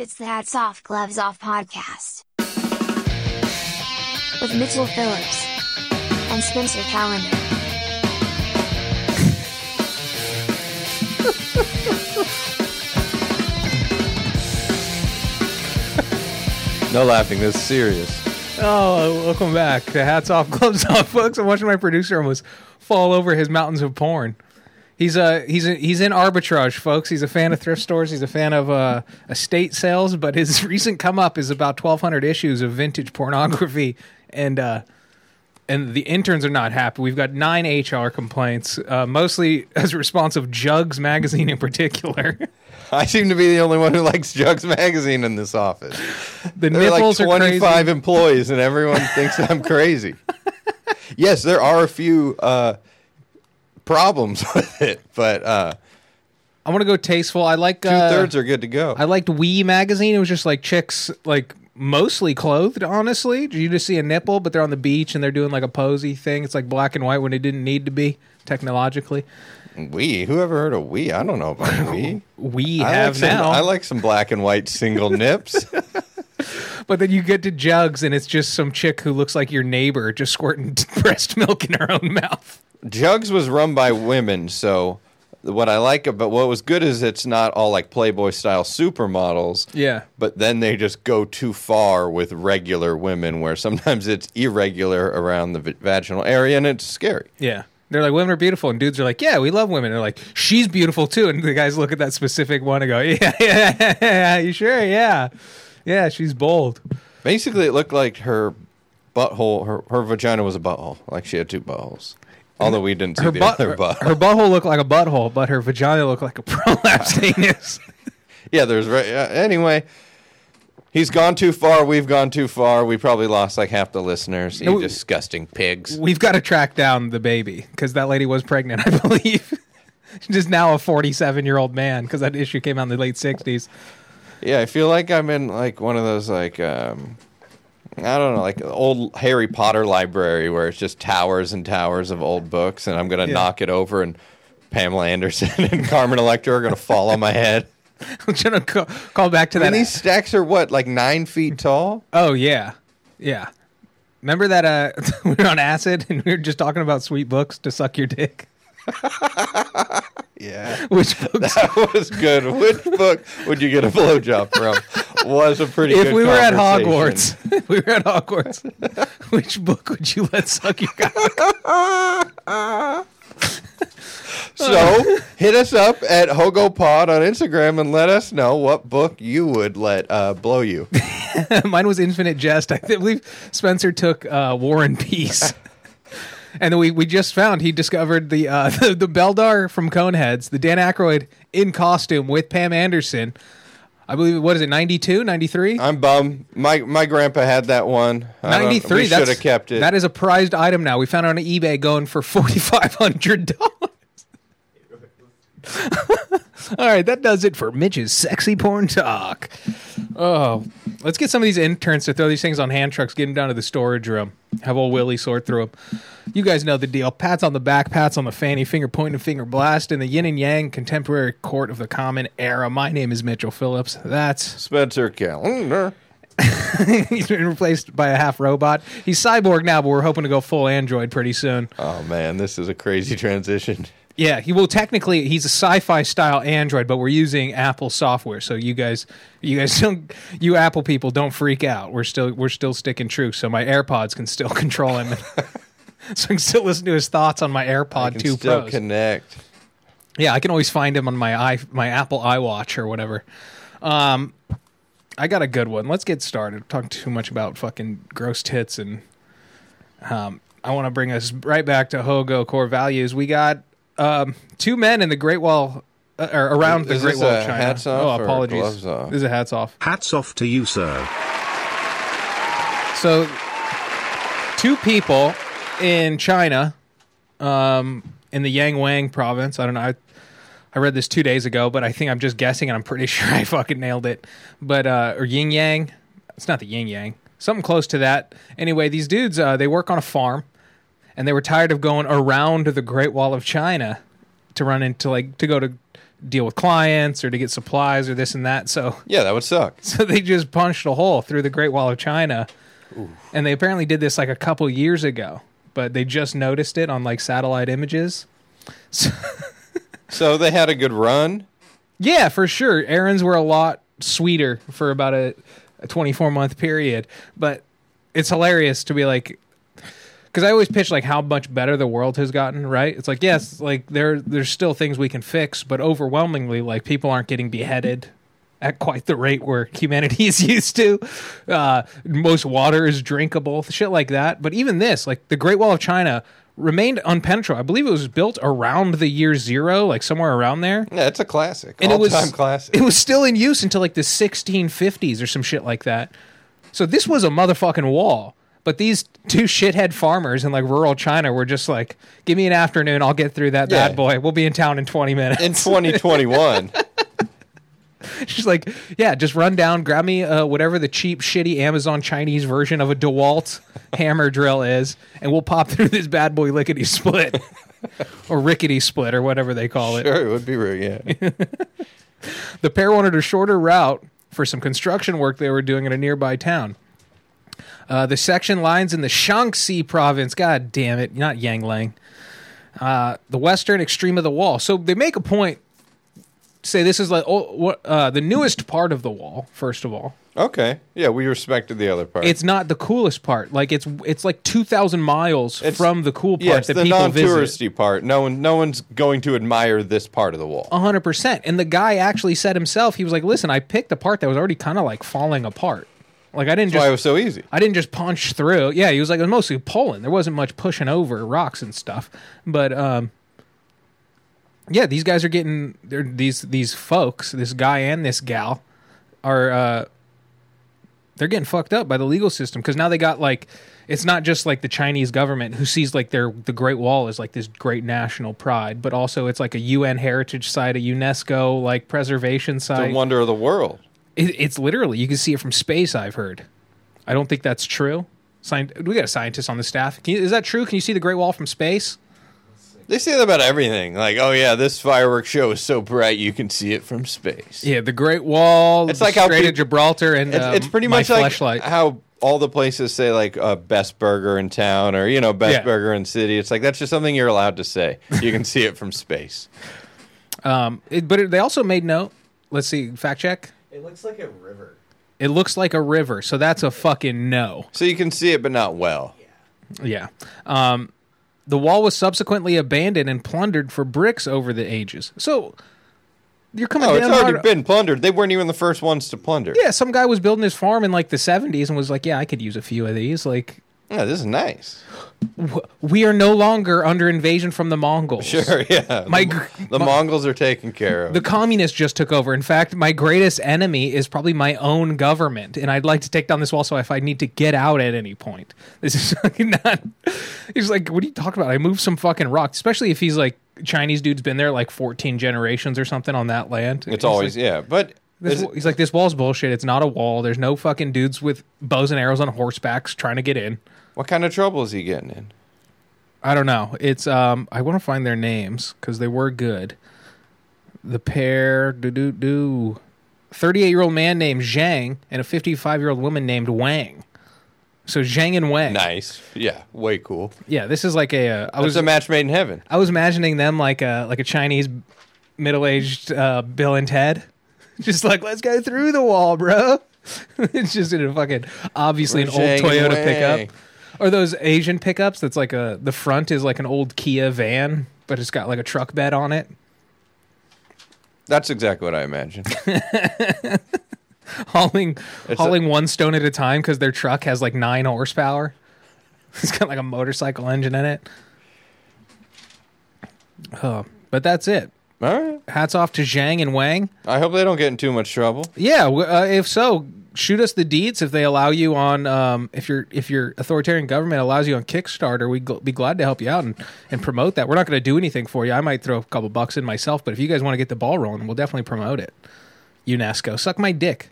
It's the Hats Off Gloves Off podcast. With Mitchell Phillips and Spencer Calendar. No laughing. This is serious. Oh, uh, welcome back to Hats Off, Gloves Off, folks. I'm watching my producer almost fall over his mountains of porn. He's uh he's he's in arbitrage, folks. He's a fan of thrift stores. He's a fan of uh, estate sales. But his recent come up is about 1,200 issues of vintage pornography, and uh, and the interns are not happy. We've got nine HR complaints, uh, mostly as a response of Jugs magazine in particular. I seem to be the only one who likes Jugs magazine in this office. The There are like nipples are 25 crazy. employees, and everyone thinks I'm crazy. yes, there are a few uh, problems with it, but uh, I want to go tasteful. I like two uh, thirds are good to go. I liked Wee magazine. It was just like chicks, like mostly clothed. Honestly, you just see a nipple, but they're on the beach and they're doing like a posy thing. It's like black and white when it didn't need to be technologically. we, whoever heard of we? I don't know about we. We I have like some, now, I like some black and white single nips. but then you get to jugs and it's just some chick who looks like your neighbor just squirting breast milk in her own mouth. Jugs was run by women, so what I like about what was good is it's not all like Playboy style supermodels. Yeah. But then they just go too far with regular women, where sometimes it's irregular around the v- vaginal area, and it's scary. Yeah. They're like, women are beautiful. And dudes are like, yeah, we love women. They're like, she's beautiful too. And the guys look at that specific one and go, yeah, yeah, yeah, yeah. You sure? Yeah. Yeah, she's bold. Basically, it looked like her butthole, her, her vagina was a butthole, like she had two buttholes. Although we didn't see her the butt, other her, butt. her butthole looked like a butthole, but her vagina looked like a prolapsed anus. yeah, there's right. Uh, anyway, he's gone too far. We've gone too far. We probably lost like half the listeners. You No, we- disgusting pigs. We've got to track down the baby because that lady was pregnant, I believe. She's just now a 47 year old man because that issue came out in the late 60s. Yeah, I feel like I'm in like one of those like um I don't know, like an old Harry Potter library where it's just towers and towers of old books and I'm gonna Yeah. knock it over and Pamela Anderson and Carmen Electra are gonna fall on my head. I'm gonna call, call back to that. And these stacks are what, like nine feet tall? oh, yeah. Yeah. Remember that uh, we were on acid and we were just talking about sweet books to suck your dick? Yeah. Which books? That was good. Which book would you get a blowjob from? Was a pretty if we were at. Hogwarts, if we were at Hogwarts, which book would you let suck your cock? So hit us up at HogoPod on Instagram and let us know what book you would let uh, blow you. Mine was Infinite Jest. I believe Spencer took uh, War and Peace. And then we, we just found he discovered the, uh, the the Beldar from Coneheads, the Dan Aykroyd in costume with Pam Anderson. I believe what is it, 92, 93? I'm bummed. My my grandpa had that one. 93. We should That's have kept it. That is a prized item now. We found it on eBay going for forty five hundred dollars. All right, that does it for Mitch's sexy porn talk. Oh, let's get some of these interns to throw these things on hand trucks, get them down to the storage room. Have old Willie sort through them. You guys know the deal. Pats on the back, pats on the fanny, finger point and finger blast in the yin and yang contemporary court of the common era. My name is Mitchell Phillips. That's Spencer Calendar. He's been replaced by a half robot. He's cyborg now, but we're hoping to go full android pretty soon. Oh man, this is a crazy transition. Yeah, he will technically he's a sci-fi style android, but we're using Apple software. So you guys, you guys don't, you Apple people don't freak out. We're still we're still sticking true. So my AirPods can still control him, so I can still listen to his thoughts on my AirPod can Two still Pros. connect. Yeah, I can always find him on my i my Apple iWatch or whatever. Um, I got a good one. Let's get started. Talk too much about fucking gross tits and um, I want to bring us right back to Hogo core values. We got um, two men in the Great Wall uh, or around the Is Great this Wall a of China. hats off oh, or apologies. gloves off? This is a hats off. Hats off to you, sir. So, two people in China, um, in the Yangwang province. I don't know. I, I read this two days ago, but I think I'm just guessing, and I'm pretty sure I fucking nailed it. But uh, or Yin Yang, it's not the Yin Yang, something close to that. Anyway, these dudes uh, they work on a farm, and they were tired of going around the Great Wall of China to run into like to go to deal with clients or to get supplies or this and that. So Yeah, that would suck. so they just punched a hole through the Great Wall of China. And they apparently did this like a couple years ago, but they just noticed it on like satellite images. So they had a good run. Yeah, for sure. Errands were a lot sweeter for about a, a 24 month period, but it's hilarious to be like because I always pitch like how much better the world has gotten, right? It's like yes, like there there's still things we can fix, but overwhelmingly, like people aren't getting beheaded at quite the rate where humanity is used to. Uh, most water is drinkable, shit like that. But even this, like the Great Wall of China, remained unpenetrable. I believe it was built around the year zero, like somewhere around there Yeah, it's a classic. and it was classic. It was still in use until like the 1650s or some shit like that. So this was a motherfucking wall. But these two shithead farmers in like rural China were just like, "Give me an afternoon, I'll get through that Yeah. bad boy. We'll be in town in 20 minutes." in 2021. She's like, "Yeah, just run down, grab me uh, whatever the cheap, shitty Amazon Chinese version of a DeWalt hammer drill is, and we'll pop through this bad boy lickety split." or rickety split, or whatever they call it. sure, it would be rude. Yeah. The pair wanted a shorter route for some construction work they were doing in a nearby town. Uh, the section lines in the Shaanxi province, god damn it, not Yanglang, uh, the western extreme of the wall. So they make a point, say this is like oh, what, uh, the newest part of the wall, first of all. Okay. Yeah, we respected the other part. It's not the coolest part. Like it's it's like two thousand miles It's- from the cool yeah, part it's that the people visit. non-touristy part. No one, no one's going to admire this part of the wall. hundred percent. And the guy actually said himself, he was like, "Listen, I picked a part that was already kind of like falling apart. Like I didn't That's why it just, was so easy. I didn't just punch through. Yeah, he was like, it was mostly pulling. There wasn't much pushing over rocks and stuff. But um, yeah, these guys are getting they're, these these folks, this guy and this gal, are uh, they're getting fucked up by the legal system because now they got like it's not just like the Chinese government who sees like their the Great Wall as like this great national pride, but also it's like a UN heritage site, a UNESCO like preservation site. a wonder of the world. It, it's literally you can see it from space. I've heard. I don't think that's true. Scient- we got a scientist on the staff. Can you, is that true? Can you see the Great Wall from space? They say that about everything. Like, oh yeah, this fireworks show is so bright you can see it from space. Yeah, the Great Wall. It's like how Strait peop- of Gibraltar and It's, um, it's pretty my much like fleshlight. how all the places say like uh, best burger in town or you know best Yeah. burger in city. It's like that's just something you're allowed to say. You can see it from space. Um, it, but it, they also made note. Let's see, fact check. It looks like a river. It looks like a river, so that's a fucking no. So you can see it, but not well. Yeah. Um, the wall was subsequently abandoned and plundered for bricks over the ages. So you're coming No, down. Oh, it's already hard- been plundered. They weren't even the first ones to plunder. yeah, some guy was building his farm in like the 70s and was like, "Yeah, I could use a few of these." Like, Yeah, this is nice. we are no longer under invasion from the Mongols. Sure, yeah. My the, the my- Mongols are taken care of. The communists just took over. In fact, my greatest enemy is probably my own government, and I'd like to take down this wall. So if I need to get out at any point, this is not. He's like, "What are you talking about? I moved some fucking rock." Especially if he's like Chinese dude's been there like fourteen generations or something on that land. it's He's always like, yeah, but this, is- he's like, "This wall's bullshit. It's not a wall. There's no fucking dudes with bows and arrows on horsebacks trying to get in." What kind of trouble is he getting in? I don't know. It's um I want to find their names because they were good. The pair do do do. Thirty eight year old man named Zhang and a fifty five year old woman named Wang. So Zhang and Wang. Nice, yeah, way cool. Yeah, this is like a. Uh, I was a match made in heaven. I was imagining them like a like a Chinese middle aged uh, Bill and Ted, just like let's go through the wall, bro. it's just in a fucking obviously an old Zhang Toyota pickup. Or those Asian pickups that's like a the front is like an old Kia van, but it's got like a truck bed on it. That's exactly what I imagine. Hauling It's hauling one stone at a time because their truck has like nine horsepower. It's got like a motorcycle engine in it. Oh, but that's it. All right. Hats off to Zhang and Wang. I hope they don't get in too much trouble. Yeah, uh, if so, shoot us the deets if they allow you on. Um, if your if your authoritarian government allows you on Kickstarter, we'd gl- be glad to help you out and, and promote that. We're not going to do anything for you. I might throw a couple bucks in myself, but if you guys want to get the ball rolling, we'll definitely promote it. UNESCO, suck my dick.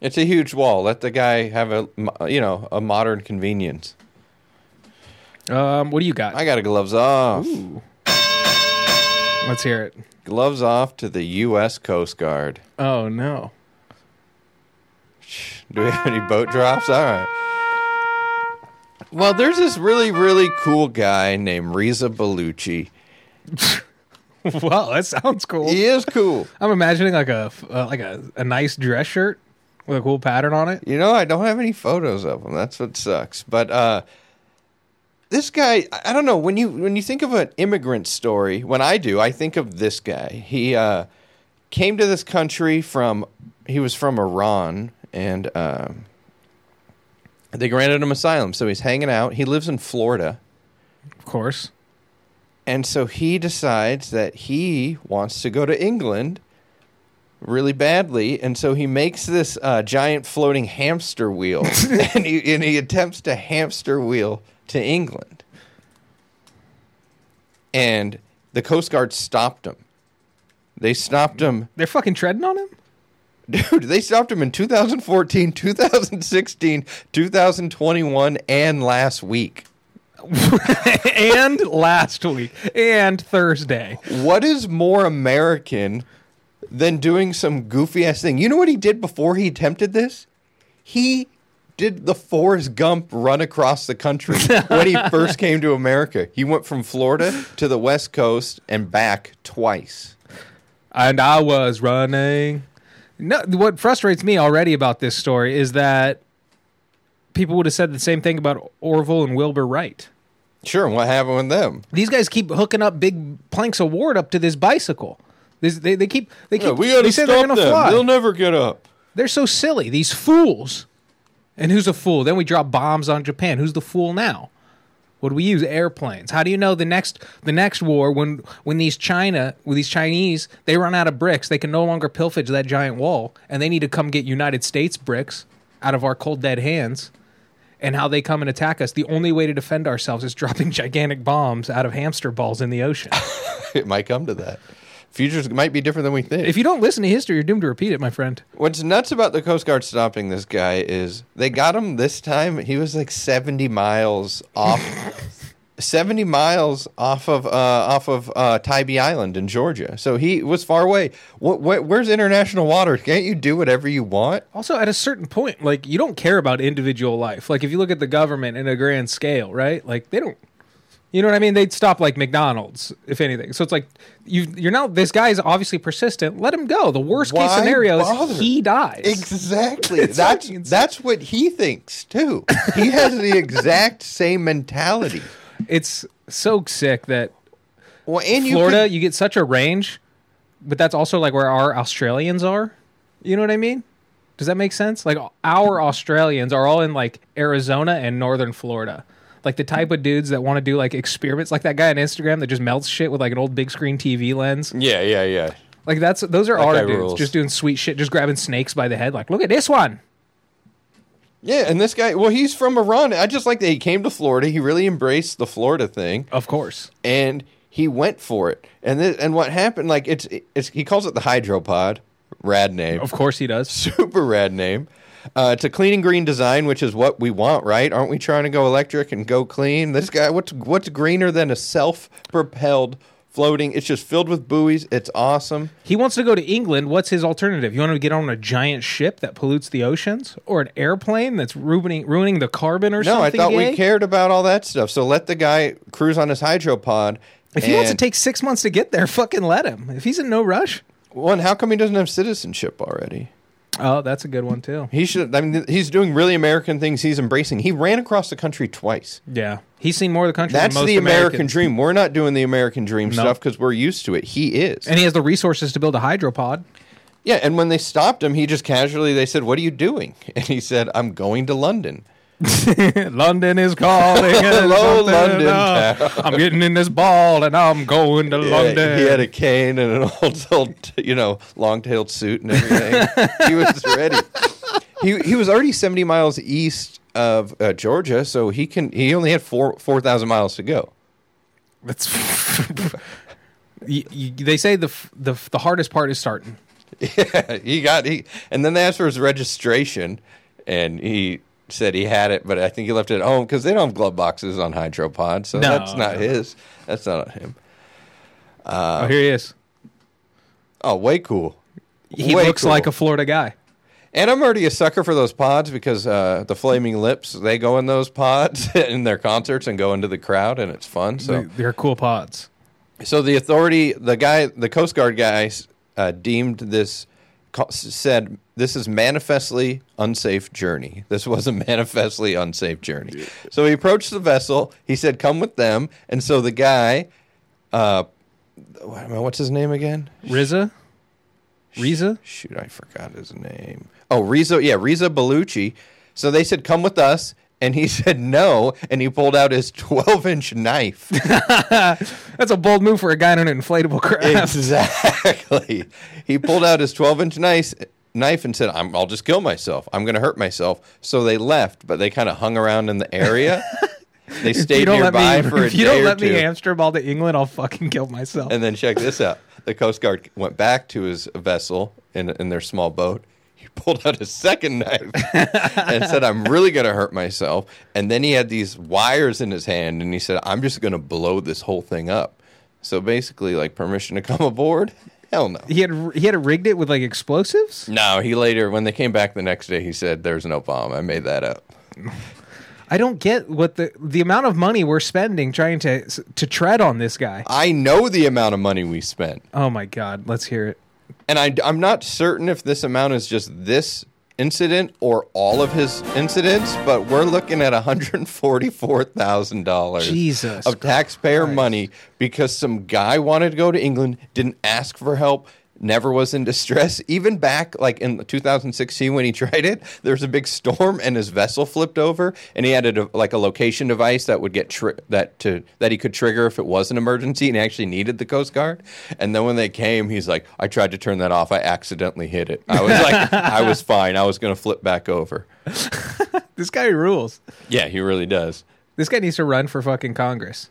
It's a huge wall. Let the guy have a you know a modern convenience. Um, what do you got? I got to gloves off. Let's hear it. Gloves off to the U.S. Coast Guard. Oh no. Do we have any boat drops? All right. Well, there's this really, really cool guy named Reza Baluchi. Wow, that sounds cool. He is cool. I'm imagining like a uh, like a, a nice dress shirt with a cool pattern on it. You know, I don't have any photos of him. That's what sucks. But uh, this guy, I I don't know. When you when you think of an immigrant story, when I do, I think of this guy. He uh, came to this country from. He was from Iran, and um they granted him asylum. So he's hanging out. He lives in Florida. Of course. And so he decides that he wants to go to England really badly. And so he makes this uh, giant floating hamster wheel and, he, and he attempts to hamster wheel to England. And the Coast Guard stopped him. They stopped him. They're fucking treading on him. Dude, they stopped him in 2014, 2016, 2021, and last week. and last week and Thursday. What is more American than doing some goofy ass thing? You know what he did before he attempted this? He did the Forrest Gump run across the country when he first came to America. He went from Florida to the West Coast and back twice. And I was running. No, what frustrates me already about this story is that people would have said the same thing about Orville and Wilbur Wright. Sure, and what happened with them? These guys keep hooking up big planks of wood up to this bicycle. This, they, they keep they keep Yeah, we got they say they're gonna them. fly. They'll never get up. They're so silly. These fools. And who's a fool? Then we drop bombs on Japan. Who's the fool now? Do we use? Airplanes. How do you know the next the next war when when these China with these Chinese they run out of bricks, they can no longer pillage that giant wall, and they need to come get United States bricks out of our cold dead hands. And how they come and attack us. The only way to defend ourselves is dropping gigantic bombs out of hamster balls in the ocean. It might come to that. Futures might be different than we think. if you don't listen to history, you're doomed to repeat it, my friend. What's nuts about the Coast Guard stopping this guy is they got him this time. He was like seventy miles off, seventy miles off of uh, off of uh, Tybee Island in Georgia. So he was far away. Wh- wh- where's international waters? Can't you do whatever you want? Also, at a certain point, like you don't care about individual life. Like if you look at the government in a grand scale, right? Like they don't. You know what I mean? They'd stop like McDonald's, if anything. So it's like you you're now this guy is obviously persistent. Let him go. The worst case scenario bother? is he dies. Exactly. That's that's what he thinks too. He has the exact same mentality. It's so sick that Well, and you Florida, you get such a range, but that's also like where our Australians are. You know what I mean? Does that make sense? Like our Australians are all in like Arizona and northern Florida. Like the type of dudes that want to do like experiments, like that guy on Instagram that just melts shit with like an old big screen TV lens. yeah, yeah, yeah. Like that's those are That guy our dudes, rules. just doing sweet shit, just grabbing snakes by the head. Like, look at this one. Yeah, and this guy, well, he's from Iran. I just like that he came to Florida. He really embraced the Florida thing, Of course. and he went for it. And this, and what happened? Like it's, it's he calls it the hydropod, rad name, Of course he does. super rad name. Uh, it's a clean and green design, which is what we want, right? Aren't we trying to go electric and go clean? This guy, what's what's greener than a self-propelled floating? It's just filled with buoys. It's awesome. He wants to go to England. What's his alternative? You want to get on a giant ship that pollutes the oceans, or an airplane that's ruining ruining the carbon or No, I thought gay? we cared about all that stuff. So let the guy cruise on his hydropod. If he wants to take six months to get there, fucking let him. If he's in no rush. One, how come he doesn't have citizenship already? Oh, that's a good one too. He should. I mean, he's doing really American things. He's embracing. He ran across the country twice. Yeah, he's seen more of the country. That's than most the American Americans. dream. We're not doing the American dream No. stuff because we're used to it. He is. and he has the resources to build a hydropod. yeah. And when they stopped him, he just casually they said, "What are you doing?" And he said, "I'm going to London." London is calling. Hello, London uh, town. I'm getting in this ball and I'm going to Yeah, London. he had a cane and an old, old you know, long-tailed suit and everything. he was ready. He he was already seventy miles east of uh, Georgia, so he can. He only had four four thousand miles to go. That's. You- you- they say the, the the hardest part is starting. Yeah, he got he, and then they asked for his registration, and he said he had it, but I think he left it at home because they don't have glove boxes on Hydropod, so No, that's not no. his. That's not him. oh, here he is. Oh, way cool. He Way looks cool. like a Florida guy. And I'm already a sucker for those pods because uh, the Flaming Lips they go in those pods in their concerts and go into the crowd and it's fun. So They- They're cool pods. So the authority, the guy, the Coast Guard guys uh, deemed this, said this is manifestly unsafe journey. This was a manifestly unsafe journey. So he approached the vessel. He said, "Come with them." And so the guy, uh, what's his name again? Reza? Reza? Shoot, I forgot his name. Oh, Reza. Yeah, Reza Baluchi. So they said, "Come with us." And he said no, and he pulled out his 12 inch knife. That's a bold move for a guy on an inflatable craft. Exactly. he pulled out his 12 inch knife, knife and said, I'm, I'll just kill myself. I'm going to hurt myself. So they left, but they kind of hung around in the area. they stayed you don't let nearby me, for a if you day don't let me hamster ball to England, I'll fucking kill myself. and then check this out. The Coast Guard went back to his vessel in, in their small boat. Pulled out a second knife and said, I'm really going to hurt myself. And then he had these wires in his hand and he said, I'm just going to blow this whole thing up. So basically, like permission to come aboard? Hell no. he had he had rigged it with like explosives. No, he later, when they came back the next day, he said, There's no bomb. I made that up. I don't get what the the amount of money we're spending trying to to tread on this guy. I know the amount of money we spent. Oh my god, let's hear it. And I, I'm not certain if this amount is just this incident or all of his incidents, but we're looking at $144,000 Jesus of taxpayer Christ. money because some guy wanted to go to England, didn't ask for help, never was in distress. Even back like in 2016 when he tried it, there was a big storm and his vessel flipped over, and he had a, like a location device that would get tri- that to that he could trigger if it was an emergency, and he actually needed the Coast Guard. And then when they came, he's like, "I tried to turn that off, I accidentally hit it. I was like, I was fine. I was going to flip back over." This guy rules. Yeah, he really does. This guy needs to run for fucking Congress.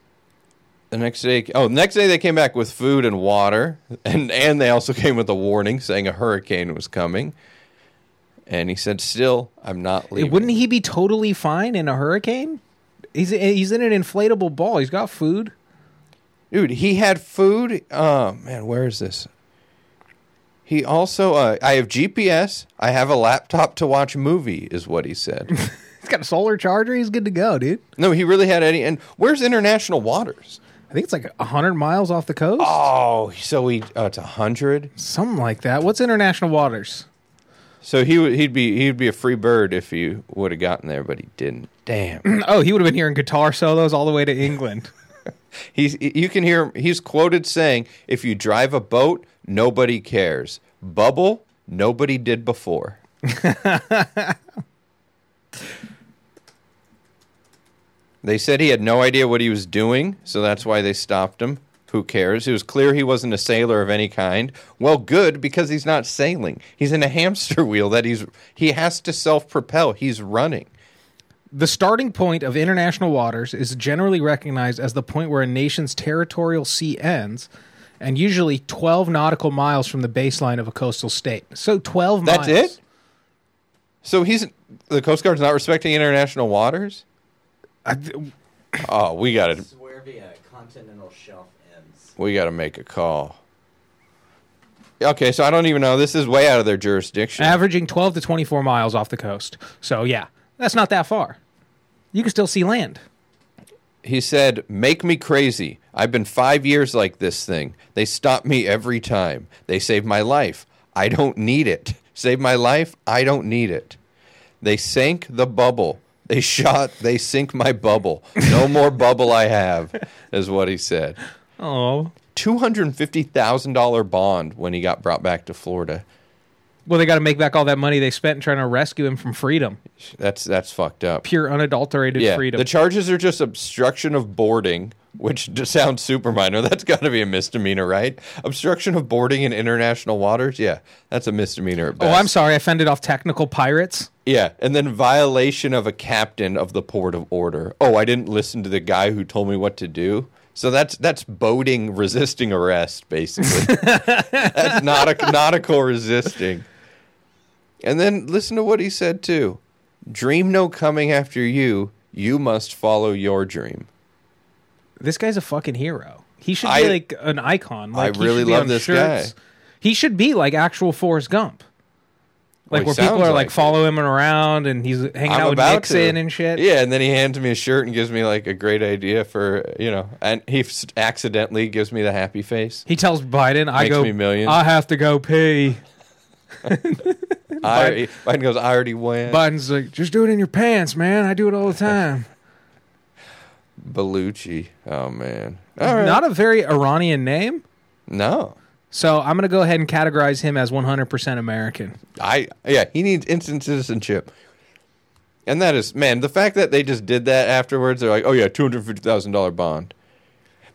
The next day, oh, the next day they came back with food and water, and and they also came with a warning saying a hurricane was coming. And he said, "Still, I'm not leaving." Wouldn't he be totally fine in a hurricane? He's he's in an inflatable ball. He's got food. Dude, he had food. Oh man, where is this? He also, uh, I have GPS. I have a laptop to watch movie, is what he said. He's got a solar charger. He's good to go, dude. no, he really had any. And where's international waters? I think it's like hundred miles off the coast, Oh, so we oh it's a hundred. something like that. What's international waters? So he would, he'd be, he'd be a free bird if he would have gotten there, but he didn't. Damn. Oh, he would have been hearing guitar solos all the way to England. He's you can hear he's quoted saying, "If you drive a boat, nobody cares. Bubble, nobody did before." they said he had no idea what he was doing, so that's why they stopped him. Who cares? It was clear he wasn't a sailor of any kind. Well, good because he's not sailing. He's in a hamster wheel that he's he has to self-propel. He's running. The starting point of international waters is generally recognized as the point where a nation's territorial sea ends, and usually 12 nautical miles from the baseline of a coastal state. So 12 That's miles. it? So he's the Coast Guard's not respecting international waters? I- Oh, we got to where the uh, continental shelf ends. we got to make a call. Okay, so I don't even know. This is way out of their jurisdiction. averaging 12 to 24 miles off the coast. So, yeah, that's not that far. You can still see land. he said, "Make me crazy. I've been 5 years like this thing. They stop me every time. They save my life. I don't need it. Save my life. I don't need it. They sank the bubble. They shot, they sink my bubble. No more bubble I have." Is what he said. Oh. $250,000 bond when he got brought back to Florida. Well, they got to make back all that money they spent in trying to rescue him from freedom. That's that's fucked up. Pure, unadulterated yeah, freedom. the charges are just obstruction of boarding, which just sounds super minor. That's got to be a misdemeanor, right? Obstruction of boarding in international waters. Yeah, that's a misdemeanor. At oh. I'm sorry. I fended off technical pirates. Yeah, and then violation of a captain of the port of order. Oh, I didn't listen to the guy who told me what to do. So that's that's boating resisting arrest, basically. that's nautical, nautical resisting. And then listen to what he said too. Dream no coming after you. You must follow your dream. This guy's a fucking hero. He should be I- like an icon. Like, he really love this shirts. guy. He should be like actual Forrest Gump. Well, Like he where people sounds are like like it. following him around and he's hanging I'm out with about Nixon to. and shit. Yeah, and then he hands me a shirt and gives me like a great idea for you know, and he accidentally gives me the happy face. He tells Biden, "I Makes go, me millions. I have to go pee." I already, Biden goes, I already went. Biden's like, "Just do it in your pants, man. I do it all the time." Baluchi. Oh man. All right. Not a very Iranian name, no. So I'm gonna go ahead and categorize him as 100% American. I yeah, he needs instant citizenship. And that is man, the fact that they just did that afterwards, they're like, oh yeah, two hundred fifty thousand dollar bond.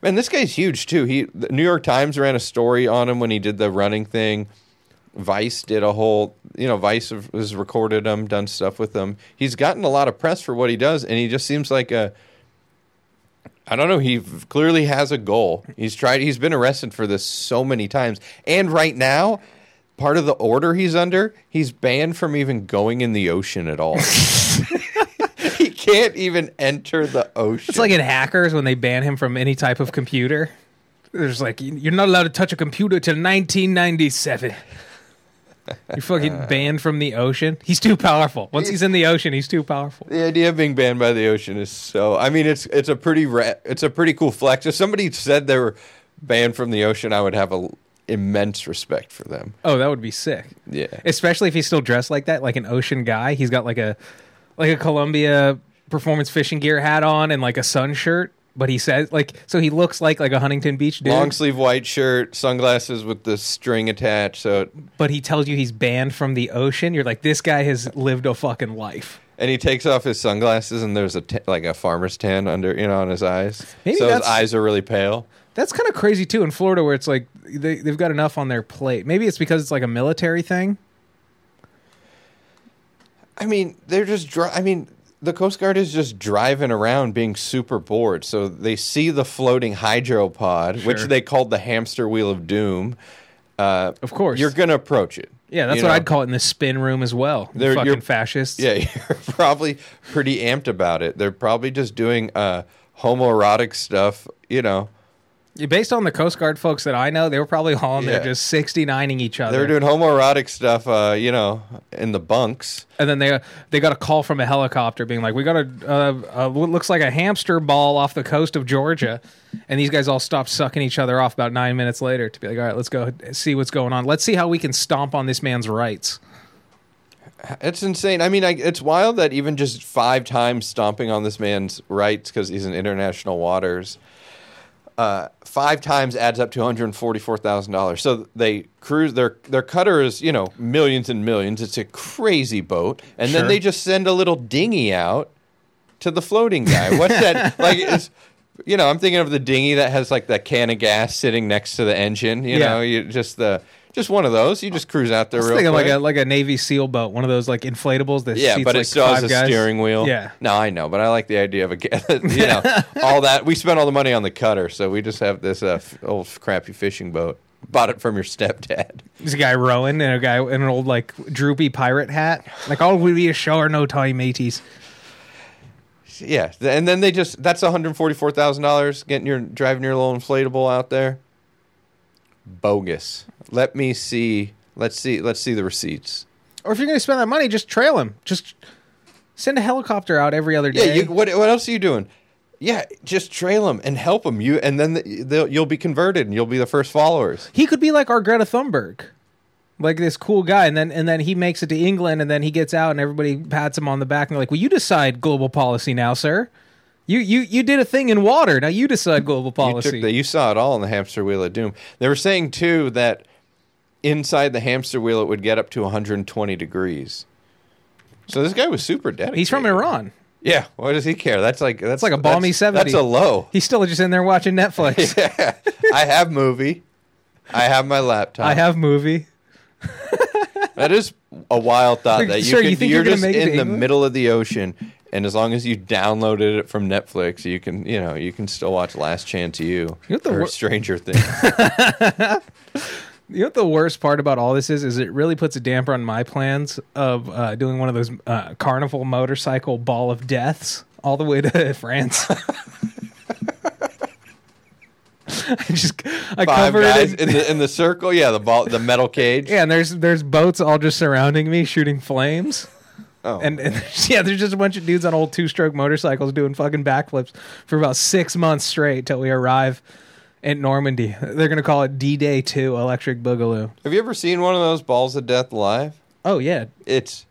Man, this guy's huge too. He the New York Times ran a story on him when he did the running thing. Vice did a whole, you know, Vice has recorded him, done stuff with him. He's gotten a lot of press for what he does, and he just seems like a. I don't know. He clearly has a goal. He's tried. He's been arrested for this so many times, and right now, part of the order he's under, he's banned from even going in the ocean at all. he can't even enter the ocean. It's like in Hackers when they ban him from any type of computer. There's like you're not allowed to touch a computer till 1997. You're fucking banned from the ocean. He's too powerful. Once he's in the ocean, he's too powerful. The idea of being banned by the ocean is so. I mean, it's it's a pretty ra- it's a pretty cool flex. If somebody said they were banned from the ocean, I would have a immense respect for them. Oh, that would be sick. Yeah, Especially if he's still dressed like that, like an ocean guy. He's got like a like a Columbia performance fishing gear hat on and like a sun shirt. But he says like so he looks like like a Huntington Beach dude. long sleeve white shirt, sunglasses with the string attached. So, it, but he tells you he's banned from the ocean. You're like, this guy has lived a fucking life. and he takes off his sunglasses, and there's a t- like a farmer's tan under you know on his eyes. Maybe so his that's- eyes are really pale. That's kind of crazy too in Florida, where it's like they, they've got enough on their plate. Maybe it's because it's like a military thing. I mean, they're just. Dri- I mean, the Coast Guard is just driving around, being super bored. So they see the floating hydropod, which they called the hamster wheel of doom. Uh, Of course. you're gonna approach it. Yeah, that's what know? I'd call it in the spin room as well. They're- fucking you're- fascists. Yeah, you're probably pretty amped about it. They're probably just doing uh, homoerotic stuff. You know, Based on the Coast Guard folks that I know, they were probably all in there Yeah. just 69ing each other. They were doing homoerotic stuff. Uh, you know, in the bunks. and then they they got a call from a helicopter being like, "We got a uh, uh, what looks like a hamster ball off the coast of Georgia," and these guys all stopped sucking each other off about nine minutes later to be like, "All right, let's go see what's going on. Let's see how we can stomp on this man's rights." It's insane. I mean, I, it's wild that even just five times stomping on this man's rights because he's in international waters, uh, five times adds up to one hundred forty-four thousand dollars. So they cruise their their cutter is you know millions and millions. It's a crazy boat, and Sure. then they just send a little dinghy out to the floating guy. What's that like? It's you know, I'm thinking of the dinghy that has like that can of gas sitting next to the engine. You Yeah. know, you just the just one of those. You just cruise out there I was real thinking quick. like a like a Navy SEAL boat, one of those like inflatables that Yeah, seats but like still has five a guys. steering wheel. Yeah, No, I know, but I like the idea of a, you know, all that. We spent all the money on the cutter, so we just have this uh, f- old crappy fishing boat. Bought it from your stepdad. there's a guy rowing and a guy in an old like droopy pirate hat. Like all we be ashore, no time mateys. Yeah, and then they just that's one hundred forty-four thousand dollars getting your driving your little inflatable out there. Bogus. Let me see. Let's see. Let's see the receipts. Or if you're going to spend that money, just trail him. Just send a helicopter out every other Yeah. day. You, what What else are you doing? Yeah, just trail them and help them. You and then the, you'll be converted and you'll be the first followers. he could be like our Greta Thunberg, like this cool guy, and then and then he makes it to England, and then he gets out, and everybody pats him on the back, and they're like, "Well, you decide global policy now, sir. You you you did a thing in water. Now you decide global You, policy." took the, you saw it all in the hamster wheel of doom. They were saying too that inside the hamster wheel it would get up to 120 degrees. So this guy was super dedicated. He's from Iran. Yeah, what does he care? That's like that's like a balmy that's- 70. That's a low. He's still just in there watching Netflix. yeah, I have movie. I have my laptop. I have movie. That is a wild thought Like, that you sir, could, you think you're you're just in the middle of the ocean, and as long as you downloaded it from Netflix, you can you know you can still watch Last Chance U, You know the or wor- Stranger Things. You know what the worst part about all this is? Is it really puts a damper on my plans of uh, doing one of those uh, carnival motorcycle ball of deaths all the way to France. I just I Five covered guys it. in the in the circle. Yeah, the ball, the metal cage. yeah, and there's there's boats all just surrounding me shooting flames. Oh. And, and yeah, there's just a bunch of dudes on old two stroke motorcycles doing fucking backflips for about six months straight till we arrive in Normandy. They're gonna call it D Day Two Electric Boogaloo. Have you ever seen one of those balls of death live? Oh yeah, It's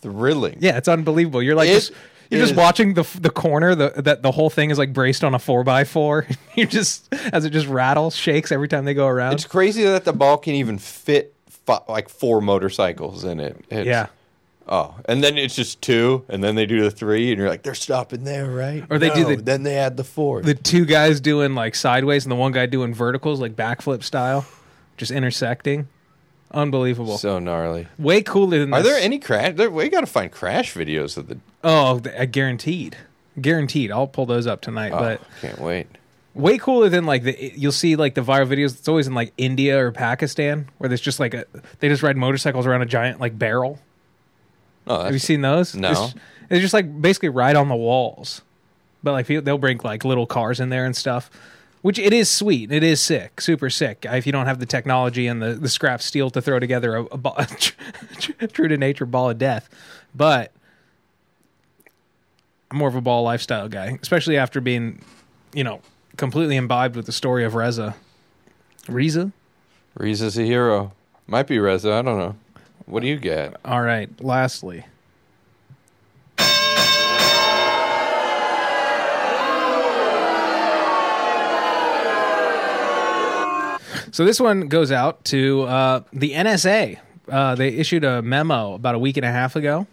thrilling. yeah, it's unbelievable. You're like It just you're just is- watching the the corner the that the whole thing is like braced on a four by four. you just as it just rattles, shakes every time they go around. It's crazy that the ball can even fit fi- like four motorcycles in it. It's, yeah. Oh, and then it's just two, and then they do the three, and you're like, they're stopping there, right? Or they do No, the- Then they add the four. the two guys doing like sideways and the one guy doing verticals like backflip style, just intersecting. Unbelievable. so gnarly. Way cooler than Are this. there any crash? There, we got to find crash videos of the. Oh, th- uh, guaranteed. Guaranteed. I'll pull those up tonight. Oh, But can't wait. way cooler than like the you'll see like the viral videos. It's always in like India or Pakistan where there's just like a they just ride motorcycles around a giant like barrel. Oh, Have you seen those? No. It's, it's just like basically right on the walls. But like people- they'll bring like little cars in there and stuff, which it is sweet. It is sick, super sick. If you don't have the technology and the, the scrap steel to throw together a, a, ball, true to nature ball of death, but I'm more of a ball lifestyle guy, especially after being, you know, completely imbibed with the story of Reza. Reza. Reza's a hero. Might be Reza. I don't know. What do you get? All right. Lastly. So this one goes out to uh, the NSA. Uh, they issued a memo about a week and a half ago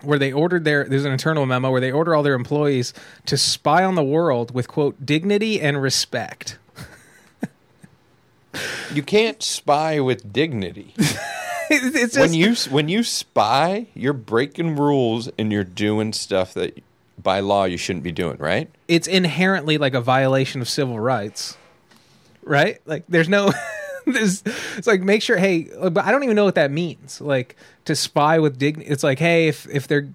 where they ordered their there's an internal memo where they order all their employees to spy on the world with quote dignity and respect. You can't spy with dignity. it's just, when you when you spy, you're breaking rules and you're doing stuff that by law you shouldn't be doing, right? it's inherently like a violation of civil rights, right? Like, there's no, there's, it's like make sure, hey, but I don't even know what that means. Like to spy with dignity. It's like, hey, if if they're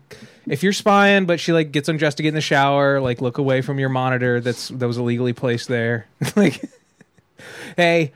if you're spying, but she like gets undressed to get in the shower, like look away from your monitor that's that was illegally placed there. like, hey.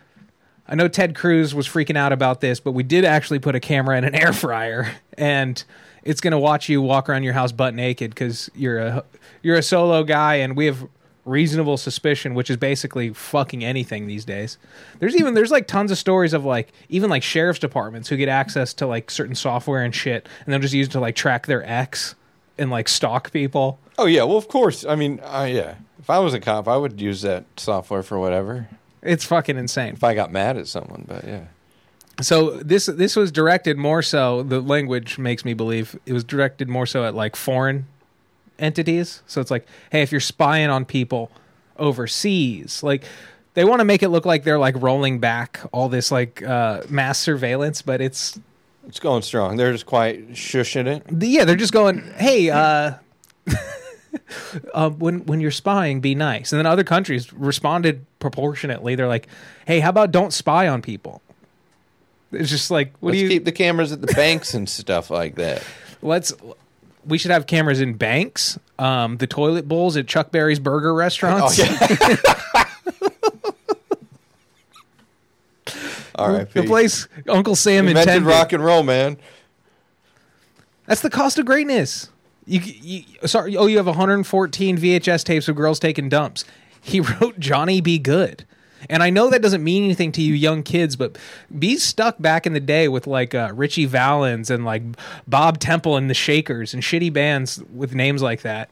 I know Ted Cruz was freaking out about this, but we did actually put a camera in an air fryer, and it's going to watch you walk around your house butt naked because you're a you're a solo guy, and we have reasonable suspicion, which is basically fucking anything these days. There's even there's like tons of stories of like even like sheriff's departments who get access to like certain software and shit, and they'll just use it to like track their ex and like stalk people. Oh yeah, well of course. I mean, uh, yeah. If I was a cop, I would use that software for whatever. It's fucking insane. If I got mad at someone, but yeah. So this this was directed more so. The language makes me believe it was directed more so at like foreign entities. So it's like, hey, if you're spying on people overseas, like they want to make it look like they're like rolling back all this like uh, mass surveillance, but it's It's going strong. They're just quite shushing it. yeah, they're just going, hey, uh, uh, when when you're spying, be nice. And then other countries responded proportionately. They're like, hey, how about don't spy on people? It's just like, what Let's do you? keep the cameras at the banks and stuff like that. let's we should have cameras in banks um the toilet bowls at chuck berry's burger restaurants All right, the place uncle sam invented rock and roll, man. that's the cost of greatness you, you sorry oh you have 114 vhs tapes of girls taking dumps he wrote Johnny B. Goode and I know that doesn't mean anything to you young kids, but be stuck back in the day with like uh, Ritchie Valens and like Bob Temple and the Shakers and shitty bands with names like that.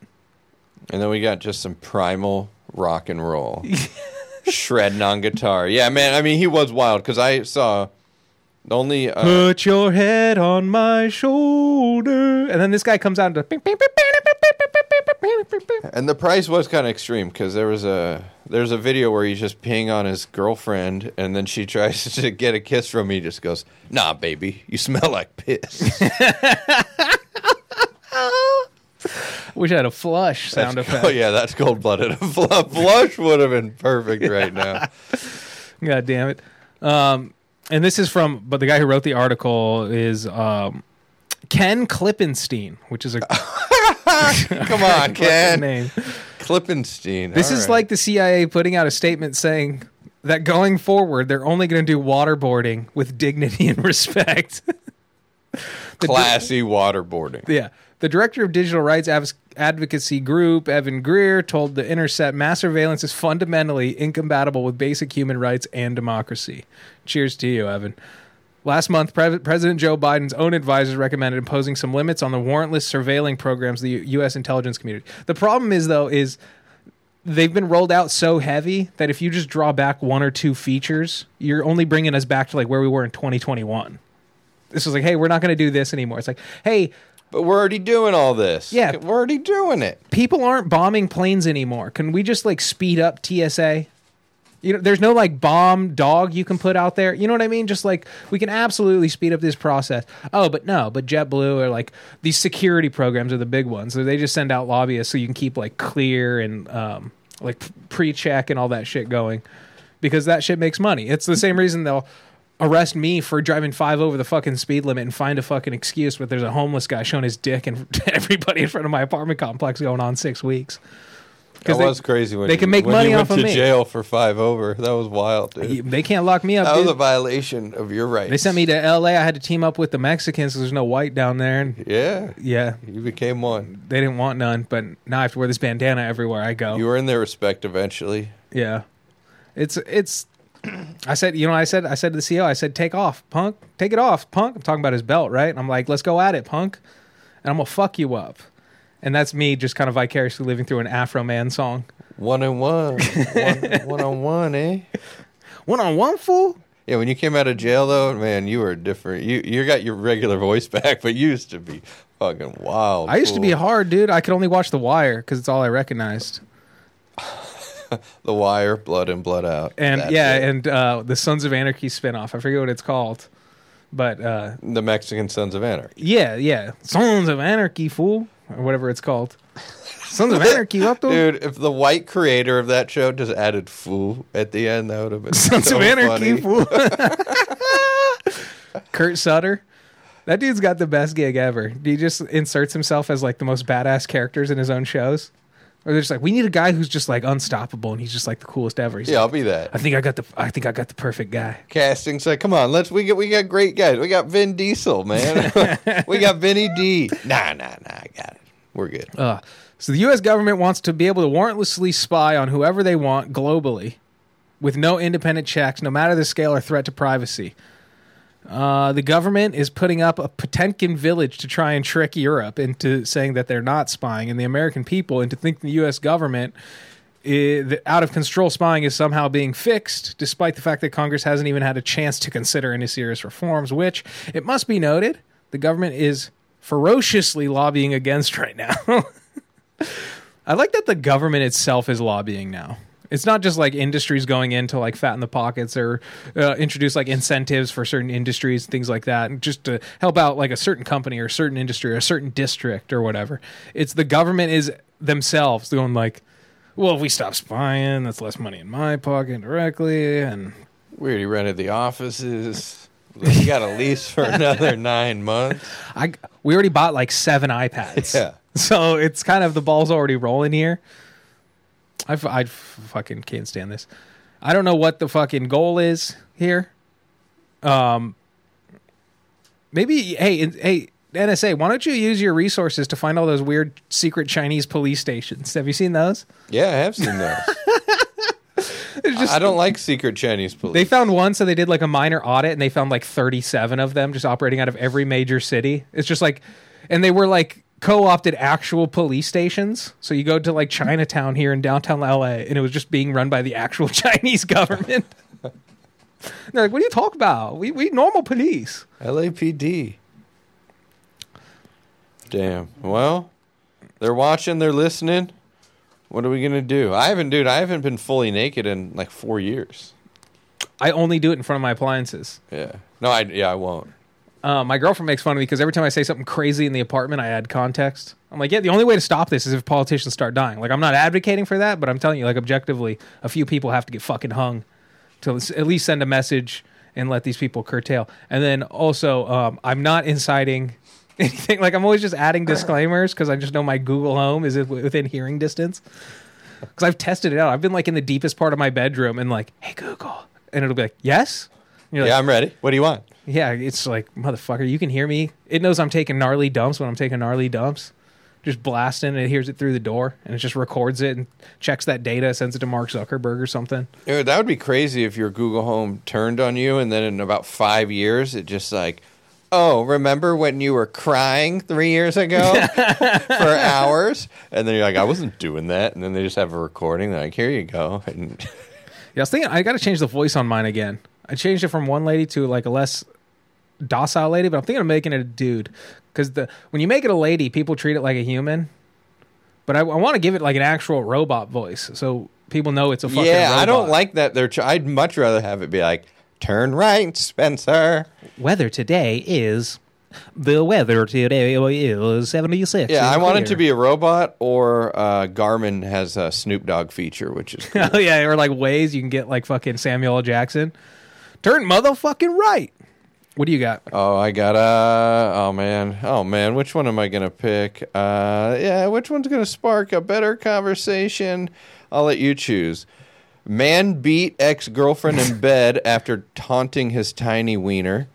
And then we got just some primal rock and roll, shredding on guitar. Yeah, man. I mean, he was wild because I saw the only. Uh, Put your head on my shoulder. And then this guy comes out and does. And the price was kind of extreme because there was a there's a video where he's just peeing on his girlfriend, and then she tries to get a kiss from me. He just goes, "Nah, baby, you smell like piss." Wish I had a flush sound effect. oh yeah, that's cold blooded. A a flush would have been perfect right now. God damn it. Um, and this is from, but the guy who wrote the article is um, Ken Klippenstein, which is a Come on, Ken. name. Klippenstein. This all is right. like the CIA putting out a statement saying that going forward, they're only going to do waterboarding with dignity and respect. The classy waterboarding. yeah. The director of digital rights Adv- advocacy group, Evan Greer, told The Intercept mass surveillance is fundamentally incompatible with basic human rights and democracy. Cheers to you, Evan. Last month, Pre- President Joe Biden's own advisors recommended imposing some limits on the warrantless surveilling programs the U- U.S. intelligence community. The problem is, though, is they've been rolled out so heavy that if you just draw back one or two features, you're only bringing us back to like where we were in 2021. This was like, hey, we're not going to do this anymore. It's like, hey, But we're already doing all this. Yeah. We're already doing it. people aren't bombing planes anymore. Can we just like speed up TSA? You know, there's no like bomb dog you can put out there. You know what I mean? Just like we can absolutely speed up this process. Oh, but no, but JetBlue or like these security programs are the big ones. So they just send out lobbyists so you can keep like clear and um, like pre-check and all that shit going because that shit makes money. It's the same reason they'll arrest me for driving five over the fucking speed limit and find a fucking excuse, but there's a homeless guy showing his dick and everybody in front of my apartment complex going on six weeks. That they- was crazy when they you, can make money off went of to me. jail for five over. That was wild, dude. They can't lock me up. That was a violation of your rights. They sent me to L.A. I had to team up with the Mexicans. there's no white down there, and Yeah, yeah, you became one. they didn't want none. But now I have to wear this bandana everywhere I go. You were in their respect eventually. Yeah, it's it's. I said, you know, I said, I said to the CEO, I said, take off, punk, take it off, punk. I'm talking about his belt, right? I'm like, let's go at it, punk, and I'm gonna fuck you up. And that's me just kind of vicariously living through an Afroman song. One on one. one, one on one, eh? One on one, fool. Yeah, when you came out of jail though, man, you were different. You you got your regular voice back, but you used to be fucking wild. I used to be hard, dude. I could only watch The Wire because it's all I recognized. The Wire, Blood in, Blood Out. And That's yeah, it. and uh, the Sons of Anarchy spinoff. I forget what it's called, but uh, the Mexican Sons of Anarchy. yeah, yeah, Sons of Anarchy, fool, or whatever it's called. Sons of Anarchy, what the Dude, if the white creator of that show just added "fool" at the end, that would have been Sons so of Anarchy, funny. fool. Kurt Sutter. That dude's got the best gig ever. He just inserts himself as like the most badass characters in his own shows. Or they're just like, we need a guy who's just like unstoppable, and he's just like the coolest ever. He's Yeah, I'll be that. I think I got the, I think I got the perfect guy. Casting say, come on, let's we got we got great guys. We got Vin Diesel, man. we got Vinny D. Nah, nah, nah. I got it. We're good. Uh, so the U.S. government wants to be able to warrantlessly spy on whoever they want globally, with no independent checks, no matter the scale or threat to privacy. Uh, the government is putting up a Potemkin village to try and trick Europe into saying that they're not spying, and the American people into thinking the U.S. government. i- the out of control spying is somehow being fixed, despite the fact that Congress hasn't even had a chance to consider any serious reforms, which, it must be noted, the government is ferociously lobbying against right now. I like that the government itself is lobbying now. It's not just like industries going in to like fatten the pockets or uh, introduce like incentives for certain industries, things like that, and just to help out like a certain company or a certain industry or a certain district or whatever. It's the government is themselves going like, well, if we stop spying, that's less money in my pocket directly, and We already rented the offices. We got a lease for another nine months. I we already bought like seven iPads. Yeah. So it's kind of the ball's already rolling here. I, f- I f- fucking can't stand this. I don't know what the fucking goal is here. Um, maybe hey hey NSA, why don't you use your resources to find all those weird secret Chinese police stations? Have you seen those? Yeah, I have seen those. Just I don't like secret Chinese police. They found one, so they did like a minor audit, and they found like 37 of them just operating out of every major city. It's just like, and they were like co-opted actual police stations. So you go to like Chinatown here in downtown LA, and it was just being run by the actual Chinese government. They're like, "What are you talking about? We we normal police." LAPD. Damn. Well, they're watching. They're listening. What are we gonna do? I haven't, dude. I haven't been fully naked in like four years. I only do it in front of my appliances. Yeah. No, I yeah, I won't. Uh, my girlfriend makes fun of me because every time I say something crazy in the apartment, I add context. I'm like, yeah, the only way to stop this is if politicians start dying. Like, I'm not advocating for that, but I'm telling you, like, objectively, a few people have to get fucking hung to at least send a message and let these people curtail. And then also, um, I'm not inciting anything. Like, I'm always just adding disclaimers because I just know my Google Home is within hearing distance. because I've tested it out. I've been like in the deepest part of my bedroom and like, hey Google, and it'll be like, yes. You're yeah, like, I'm ready. What do you want? yeah, it's like motherfucker, you can hear me. It knows I'm taking gnarly dumps when I'm taking gnarly dumps. Just blasting, and it hears it through the door, and it just records it and checks that data, sends it to Mark Zuckerberg or something. Dude, that would be crazy if your Google Home turned on you, and then in about five years, it just like, oh, remember when you were crying three years ago for hours? And then you're like, I wasn't doing that. And then they just have a recording. They're like, here you go. And Yeah, I was thinking I got to change the voice on mine again. I changed it from one lady to like a less docile lady, but I'm thinking of making it a dude because the when you make it a lady, people treat it like a human. But I, I want to give it like an actual robot voice, so people know it's a fucking yeah, I don't like that. They're. Ch- I'd much rather have it be like, turn right, Spencer. weather today is the weather today is 76. Yeah, I want it to be a robot, or uh, Garmin has a Snoop Dogg feature, which is cool. oh yeah, or like Waze you can get like fucking Samuel L. Jackson. Turn motherfucking right. What do you got? Oh, I got uh oh man. Oh man, which one am I going to pick? Uh yeah, which one's going to spark a better conversation? I'll let you choose. Man beat ex-girlfriend in bed after taunting his tiny wiener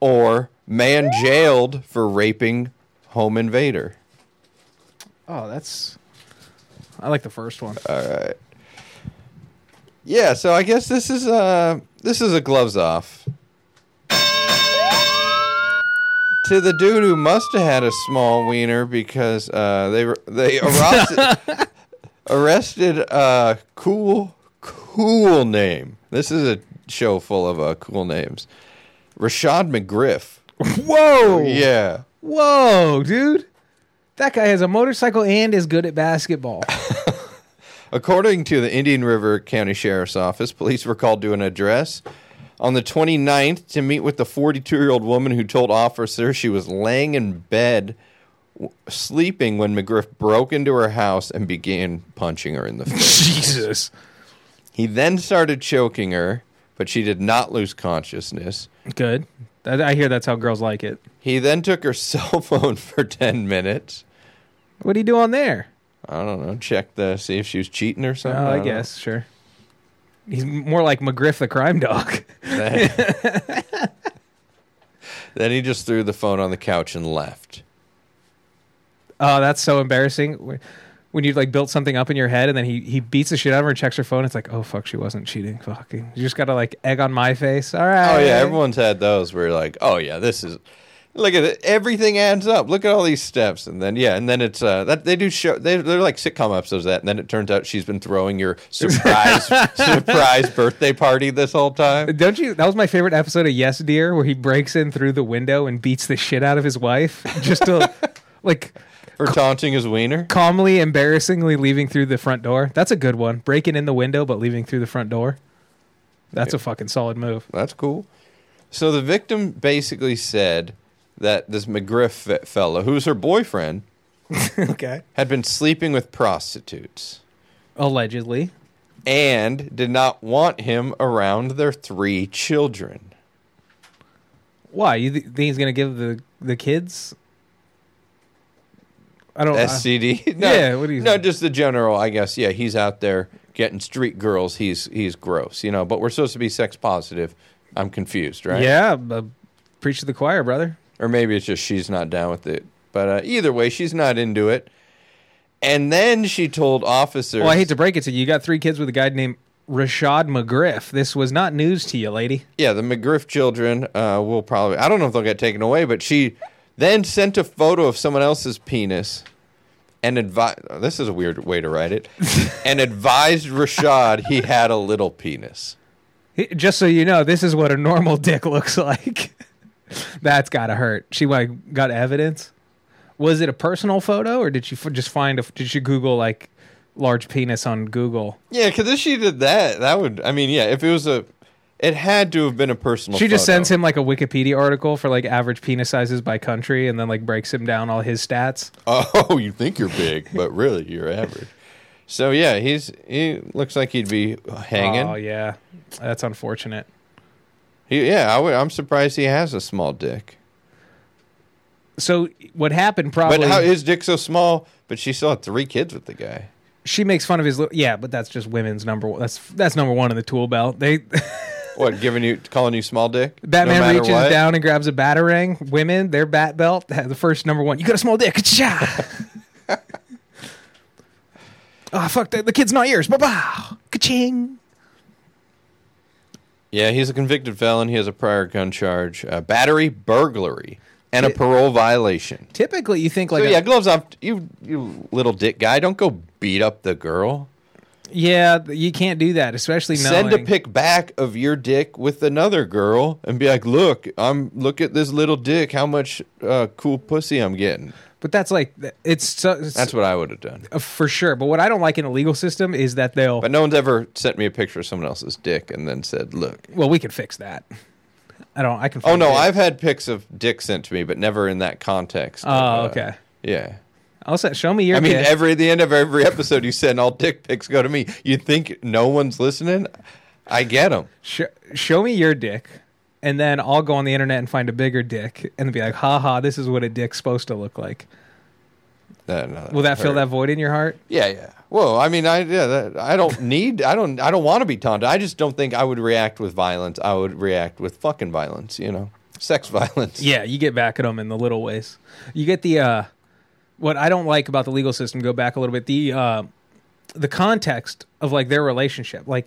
or man jailed for raping home invader. Oh, that's. I like the first one. All right. Yeah, so I guess this is uh this is a gloves off. To the dude who must have had a small wiener because uh, they were they arrested arrested uh cool cool name. This is a show full of uh, cool names. Rashad McGriff. Whoa! Yeah. Whoa, dude. That guy has a motorcycle and is good at basketball. According to the Indian River County Sheriff's Office, police were called to an address on the 29th to meet with the 42 year old woman who told officers she was laying in bed w- sleeping when McGriff broke into her house and began punching her in the face. Jesus. he then started choking her, but she did not lose consciousness. Good. I I hear that's how girls like it. He then took her cell phone for 10 minutes. What do you do on there? I don't know, check the see if she was cheating or Oh, something. I don't know. guess, sure. He's more like McGriff the crime dog. then he just threw the phone on the couch and left. Oh, that's so embarrassing. When- When you like built something up in your head and then he, he beats the shit out of her and checks her phone, it's like, oh fuck, she wasn't cheating. Fucking, you just gotta like egg on my face. All right. Oh yeah, everyone's had those where you're like, oh yeah, this is. Look at it, everything adds up. Look at all these steps, and then yeah, and then it's uh that they do show they they're like sitcom episodes of that, and then it turns out she's been throwing your surprise surprise birthday party this whole time. Don't you? That was my favorite episode of Yes Dear, where he breaks in through the window and beats the shit out of his wife, just to like For taunting his wiener. calmly, embarrassingly leaving through the front door. That's a good one. Breaking in the window but leaving through the front door. That's a fucking solid move. That's cool. So the victim basically said that this McGriff fe- fellow, who's her boyfriend, okay. had been sleeping with prostitutes. Allegedly. and did not want him around their three children. Why? You th- think he's gonna give the the kids? I don't. I- SCD? No, Yeah, what do you No, think? just the general. I guess. Yeah, he's out there getting street girls. He's he's gross, you know. But we're supposed to be sex positive. I'm confused, right? Yeah, but preach to the choir, brother. Or maybe it's just she's not down with it. But uh, either way, she's not into it. And then she told officers. Well, I hate to break it to you. You got three kids with a guy named Rashad McGriff. This was not news to you, lady. Yeah, the McGriff children uh, will probably. I don't know if they'll get taken away, but she then sent a photo of someone else's penis and advised. This is a weird way to write it. and advised Rashad he had a little penis. Just so you know, this is what a normal dick looks like. That's gotta hurt. She like got evidence. Was it a personal photo, or did she f- just find a? Did she Google like large penis on Google? Yeah, because if she did that, that would. I mean, yeah, if it was a, it had to have been a personal. She just photo. sends him like a Wikipedia article for like average penis sizes by country, and then like breaks him down all his stats. Oh, you think you're big, but really you're average. So yeah, he's he looks like he'd be hanging. Oh yeah, that's unfortunate. He, yeah, I would, I'm surprised he has a small dick. So what happened probably? But how his dick so small? But she still had three kids with the guy. she makes fun of his. li- Yeah, but that's just women's number. one. That's that's number one in the tool belt. They What, giving you, calling you small dick? Batman no reaches what? down and grabs a batarang. Women, their bat belt, the first number one. You got a small dick. Ka-cha! oh fuck! The, the kid's not yours. Bye bye. Ka-ching. Yeah, he's a convicted felon. He has a prior gun charge, uh, battery, burglary, and a parole violation. Typically, you think like so a- yeah, gloves off. You, you little dick guy, don't go beat up the girl. yeah, you can't do that, especially Send a knowing. pic back of your dick with another girl and be like, "Look, I'm look at this little dick. How much uh, cool pussy I'm getting." But that's like it's, it's That's what I would have done. uh, for sure. But what I don't like in a legal system is that they'll. But no one's ever sent me a picture of someone else's dick and then said, "Look." well, we can fix that. I don't. I can. Oh no, it. I've had pics of dick sent to me, but never in that context. Oh, of, uh, okay. Yeah. I'll say, show me your. I mean, every at the end of every episode, you send all dick pics go to me. You think no one's listening? I get them. Sh- show me your dick, and then I'll go on the internet and find a bigger dick, and be like, "Ha ha, this is what a dick's supposed to look like." Will that fill that void in your heart? Yeah, yeah. Well, I mean, I yeah, that, I don't need, I don't, I don't want to be taunted. I just don't think I would react with violence. I would react with fucking violence. You know, sex violence. Yeah, you get back at them in the little ways. You get the uh, what I don't like about the legal system. Go back a little bit. The uh, the context of like their relationship. Like,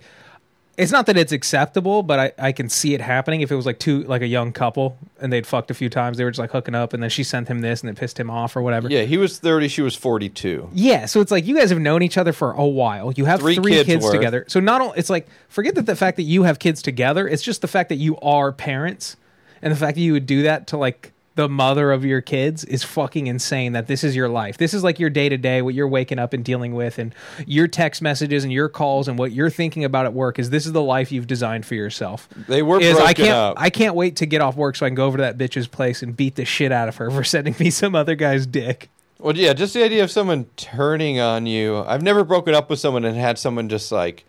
it's not that it's acceptable, but I, I can see it happening. If it was like two like a young couple and they'd fucked a few times, they were just like hooking up, and then she sent him this, and it pissed him off or whatever. Yeah, he was thirty. She was forty-two. Yeah, so it's like you guys have known each other for a while. You have Three three, kids kids, together. So not only it's like forget that the fact that you have kids together. It's just the fact that you are parents, and the fact that you would do that to like the mother of your kids is fucking insane. That this is your life. This is like your day to day, what you're waking up and dealing with, and your text messages and your calls and what you're thinking about at work. Is this is the life you've designed for yourself? They were is I can't up. I can't wait to get off work so I can go over to that bitch's place and beat the shit out of her for sending me some other guy's dick. Well, yeah, just the idea of someone turning on you. I've never broken up with someone and had someone just like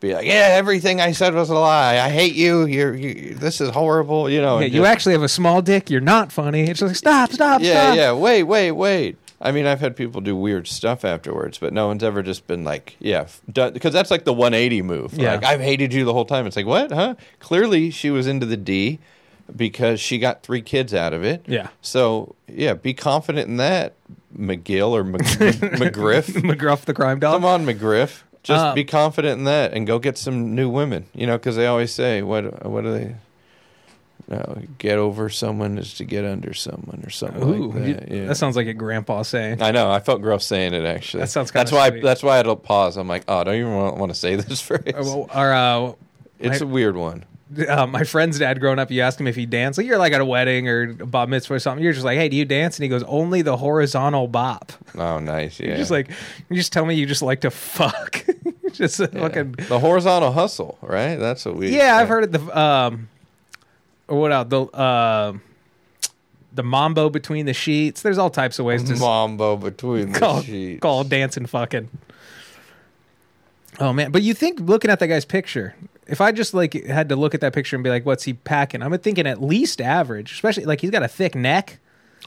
be like, "Yeah, everything I said was a lie. I hate you. You're, you, this is horrible." You know, Yeah, you just- actually have a small dick. You're not funny. It's like stop, stop, yeah, stop. yeah. Wait, wait, wait. I mean, I've had people do weird stuff afterwards, but no one's ever just been like, "Yeah," because that's like the 180 move. Yeah. Like, I've hated you the whole time. It's like, what? Huh? Clearly, she was into the D because she got three kids out of it. Yeah. So yeah, be confident in that, McGill or Mc- McGriff. McGruff the crime dog. Come on, McGriff. Just Uh, be confident in that and go get some new women. You know, because they always say, "What? What do they?" No, get over someone is to get under someone or something Ooh, like you- that. Yeah. that sounds like a grandpa saying. I know. I felt gross saying it. Actually, That sounds That's why. sweet. that's why I had to pause. I'm like, oh, I don't even want, want to say this phrase. Well, Our, uh, it's a weird one. Uh, my friend's dad growing up, you ask him if he danced. Like you're like at a wedding or a bat mitzvah or something. You're just like, hey, do you dance? And he goes, only the horizontal bop. Oh, nice. Yeah. You're just like, you just tell me you just like to fuck. just Yeah. fucking. the horizontal hustle, right? That's what we. Yeah, I've heard it. The um, or what else? The uh, the mambo between the sheets. There's all types of ways to Mambo between the call, sheets. call dancing fucking. Oh man, but you think looking at that guy's picture, if I just like had to look at that picture and be like, what's he packing? I'm thinking at least average, especially like he's got a thick neck.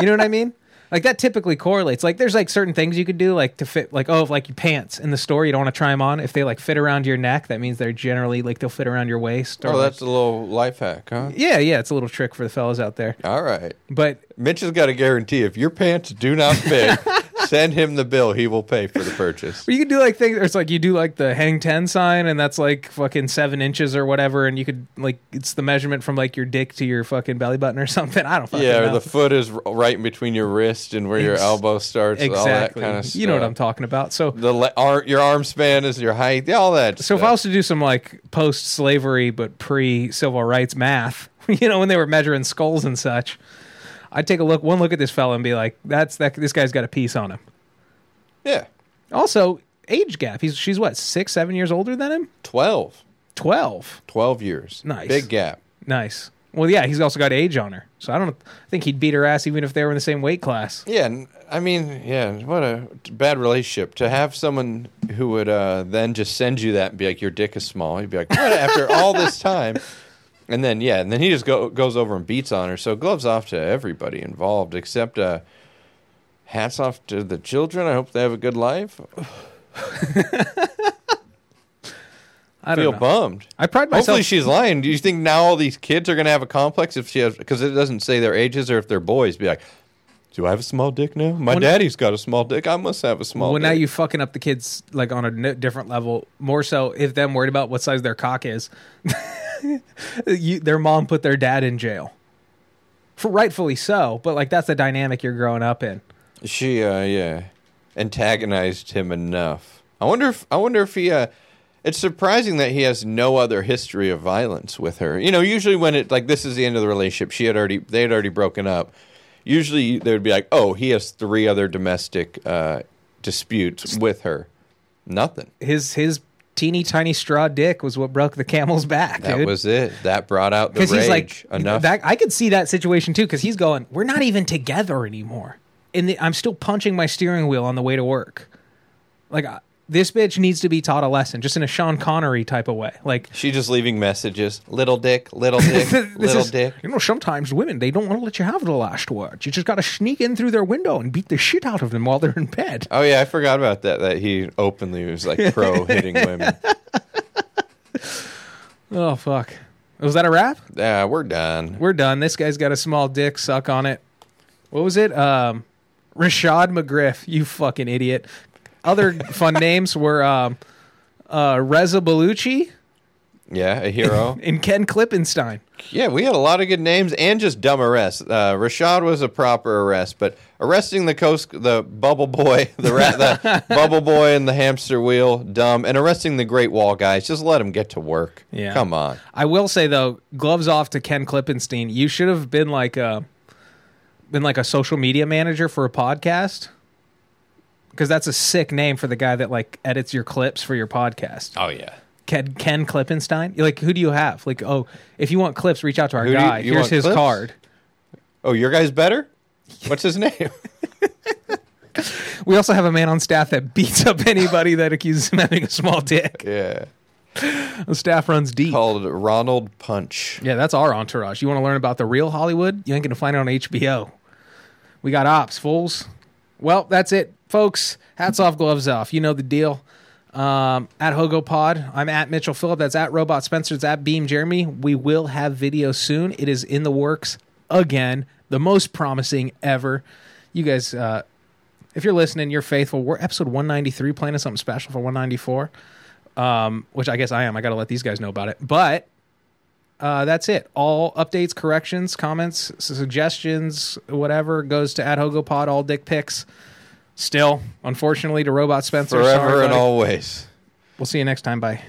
you know what I mean? Like that typically correlates. Like there's like certain things you could do like to fit like oh if like your pants in the store you don't want to try them on if they like fit around your neck that means they're generally like they'll fit around your waist. Or, Oh, like- that's a little life hack, huh? yeah yeah it's a little trick for the fellas out there. All right. But Mitch has got a guarantee if your pants do not fit, send him the bill. He will pay for the purchase. But you could do like things. It's like you do like the hang ten sign, and that's like fucking seven inches or whatever, and you could like it's the measurement from like your dick to your fucking belly button or something. I don't fucking know. Yeah, or know. the foot is right in between your wrist and where your elbow starts. All that exactly. kind of stuff. you know what I'm talking about. So The le- ar- your arm span is your height. All that. so if I was to do some like post slavery but pre civil rights math, you know when they were measuring skulls and such, I'd take a look one look at this fella and be like, that's that this guy's got a piece on him. yeah, Also age gap. He's she's what six seven years older than him. 12. Twelve. 12 years. Nice. Big gap. Nice. Well, yeah, he's also got age on her, so I don't think he'd beat her ass even if they were in the same weight class. Yeah, I mean, yeah, what a bad relationship to have someone who would uh, then just send you that and be like, "Your dick is small." You'd be like, "What?" After all this time, and then yeah, and then he just go, goes over and beats on her. So gloves off to everybody involved, except uh, hats off to the children. I hope they have a good life. I feel know. bummed. I pride myself. Hopefully she's lying. Do you think now all these kids are going to have a complex if she has because it doesn't say their ages or if they're boys? Be like, do I have a small dick now? My When- daddy's got a small dick. I must have a small. Dick. Well, dick. now you fucking up the kids like on a different level. More so if them worried about what size their cock is. you, their mom put their dad in jail, for rightfully so. But like that's the dynamic you're growing up in. She, uh, yeah, antagonized him enough. I wonder if I wonder if he. Uh, it's surprising that he has no other history of violence with her. You know, usually when it like this is the end of the relationship, she had already they had already broken up. Usually they would be like, oh, he has three other domestic uh, disputes with her. Nothing. His his teeny tiny straw dick was what broke the camel's back. That dude. was it. That brought out the rage because he's like enough. That, I could see that situation too because he's going, we're not even together anymore, and the, I'm still punching my steering wheel on the way to work. Like this bitch needs to be taught a lesson, just in a Sean Connery type of way. Like she just leaving messages. Little dick, little dick, little is- dick. You know, sometimes women they don't want to let you have the last word. You just got to sneak in through their window and beat the shit out of them while they're in bed. Oh yeah, I forgot about that. That he openly was like pro hitting women. Oh fuck! Was that a wrap? Yeah, we're done. We're done. This guy's got a small dick. Suck on it. What was it? Um, Rashad McGriff. You fucking idiot. Other fun names were um, uh, Reza Baluchi Yeah, a hero. and Ken Klippenstein. yeah, we had a lot of good names and just dumb arrests. Uh, Rashad was a proper arrest, but arresting the coast, the bubble boy, the rat, the bubble boy, and the hamster wheel, dumb, and arresting the Great Wall guys, just let them get to work. Yeah. come on. I will say though, gloves off to Ken Klippenstein. You should have been like a been like a social media manager for a podcast. Because that's a sick name for the guy that like edits your clips for your podcast. Oh yeah. Ken, Ken Klippenstein. Like, who do you have? Like, oh, if you want clips, reach out to our Who do you- guy. you Here's his clips? card. Oh, your guy's better. What's his name? We also have a man on staff that beats up anybody that accuses him of having a small dick. yeah, The staff runs deep. called Ronald Punch. Yeah, that's our entourage. You want to learn about the real Hollywood? You ain't going to find it on HBO. We got ops, fools. Well, that's it, folks. Hats off, gloves off. You know the deal. Um, at Hogo Pod, I'm at Mitchell Fillup. That's at Robot Spencer. It's at Beam Jeremy. We will have video soon. It is in the works again. The most promising ever. You guys, uh, if you're listening, you're faithful. We're episode 193, planning something special for 194, um, which I guess I am. I got to let these guys know about it. But uh, that's it. All updates, corrections, comments, suggestions, whatever goes to at Hogo Pod. All dick pics. Still, unfortunately, to Robot Spencer. Forever Sorry, and buddy. always. We'll see you next time. Bye.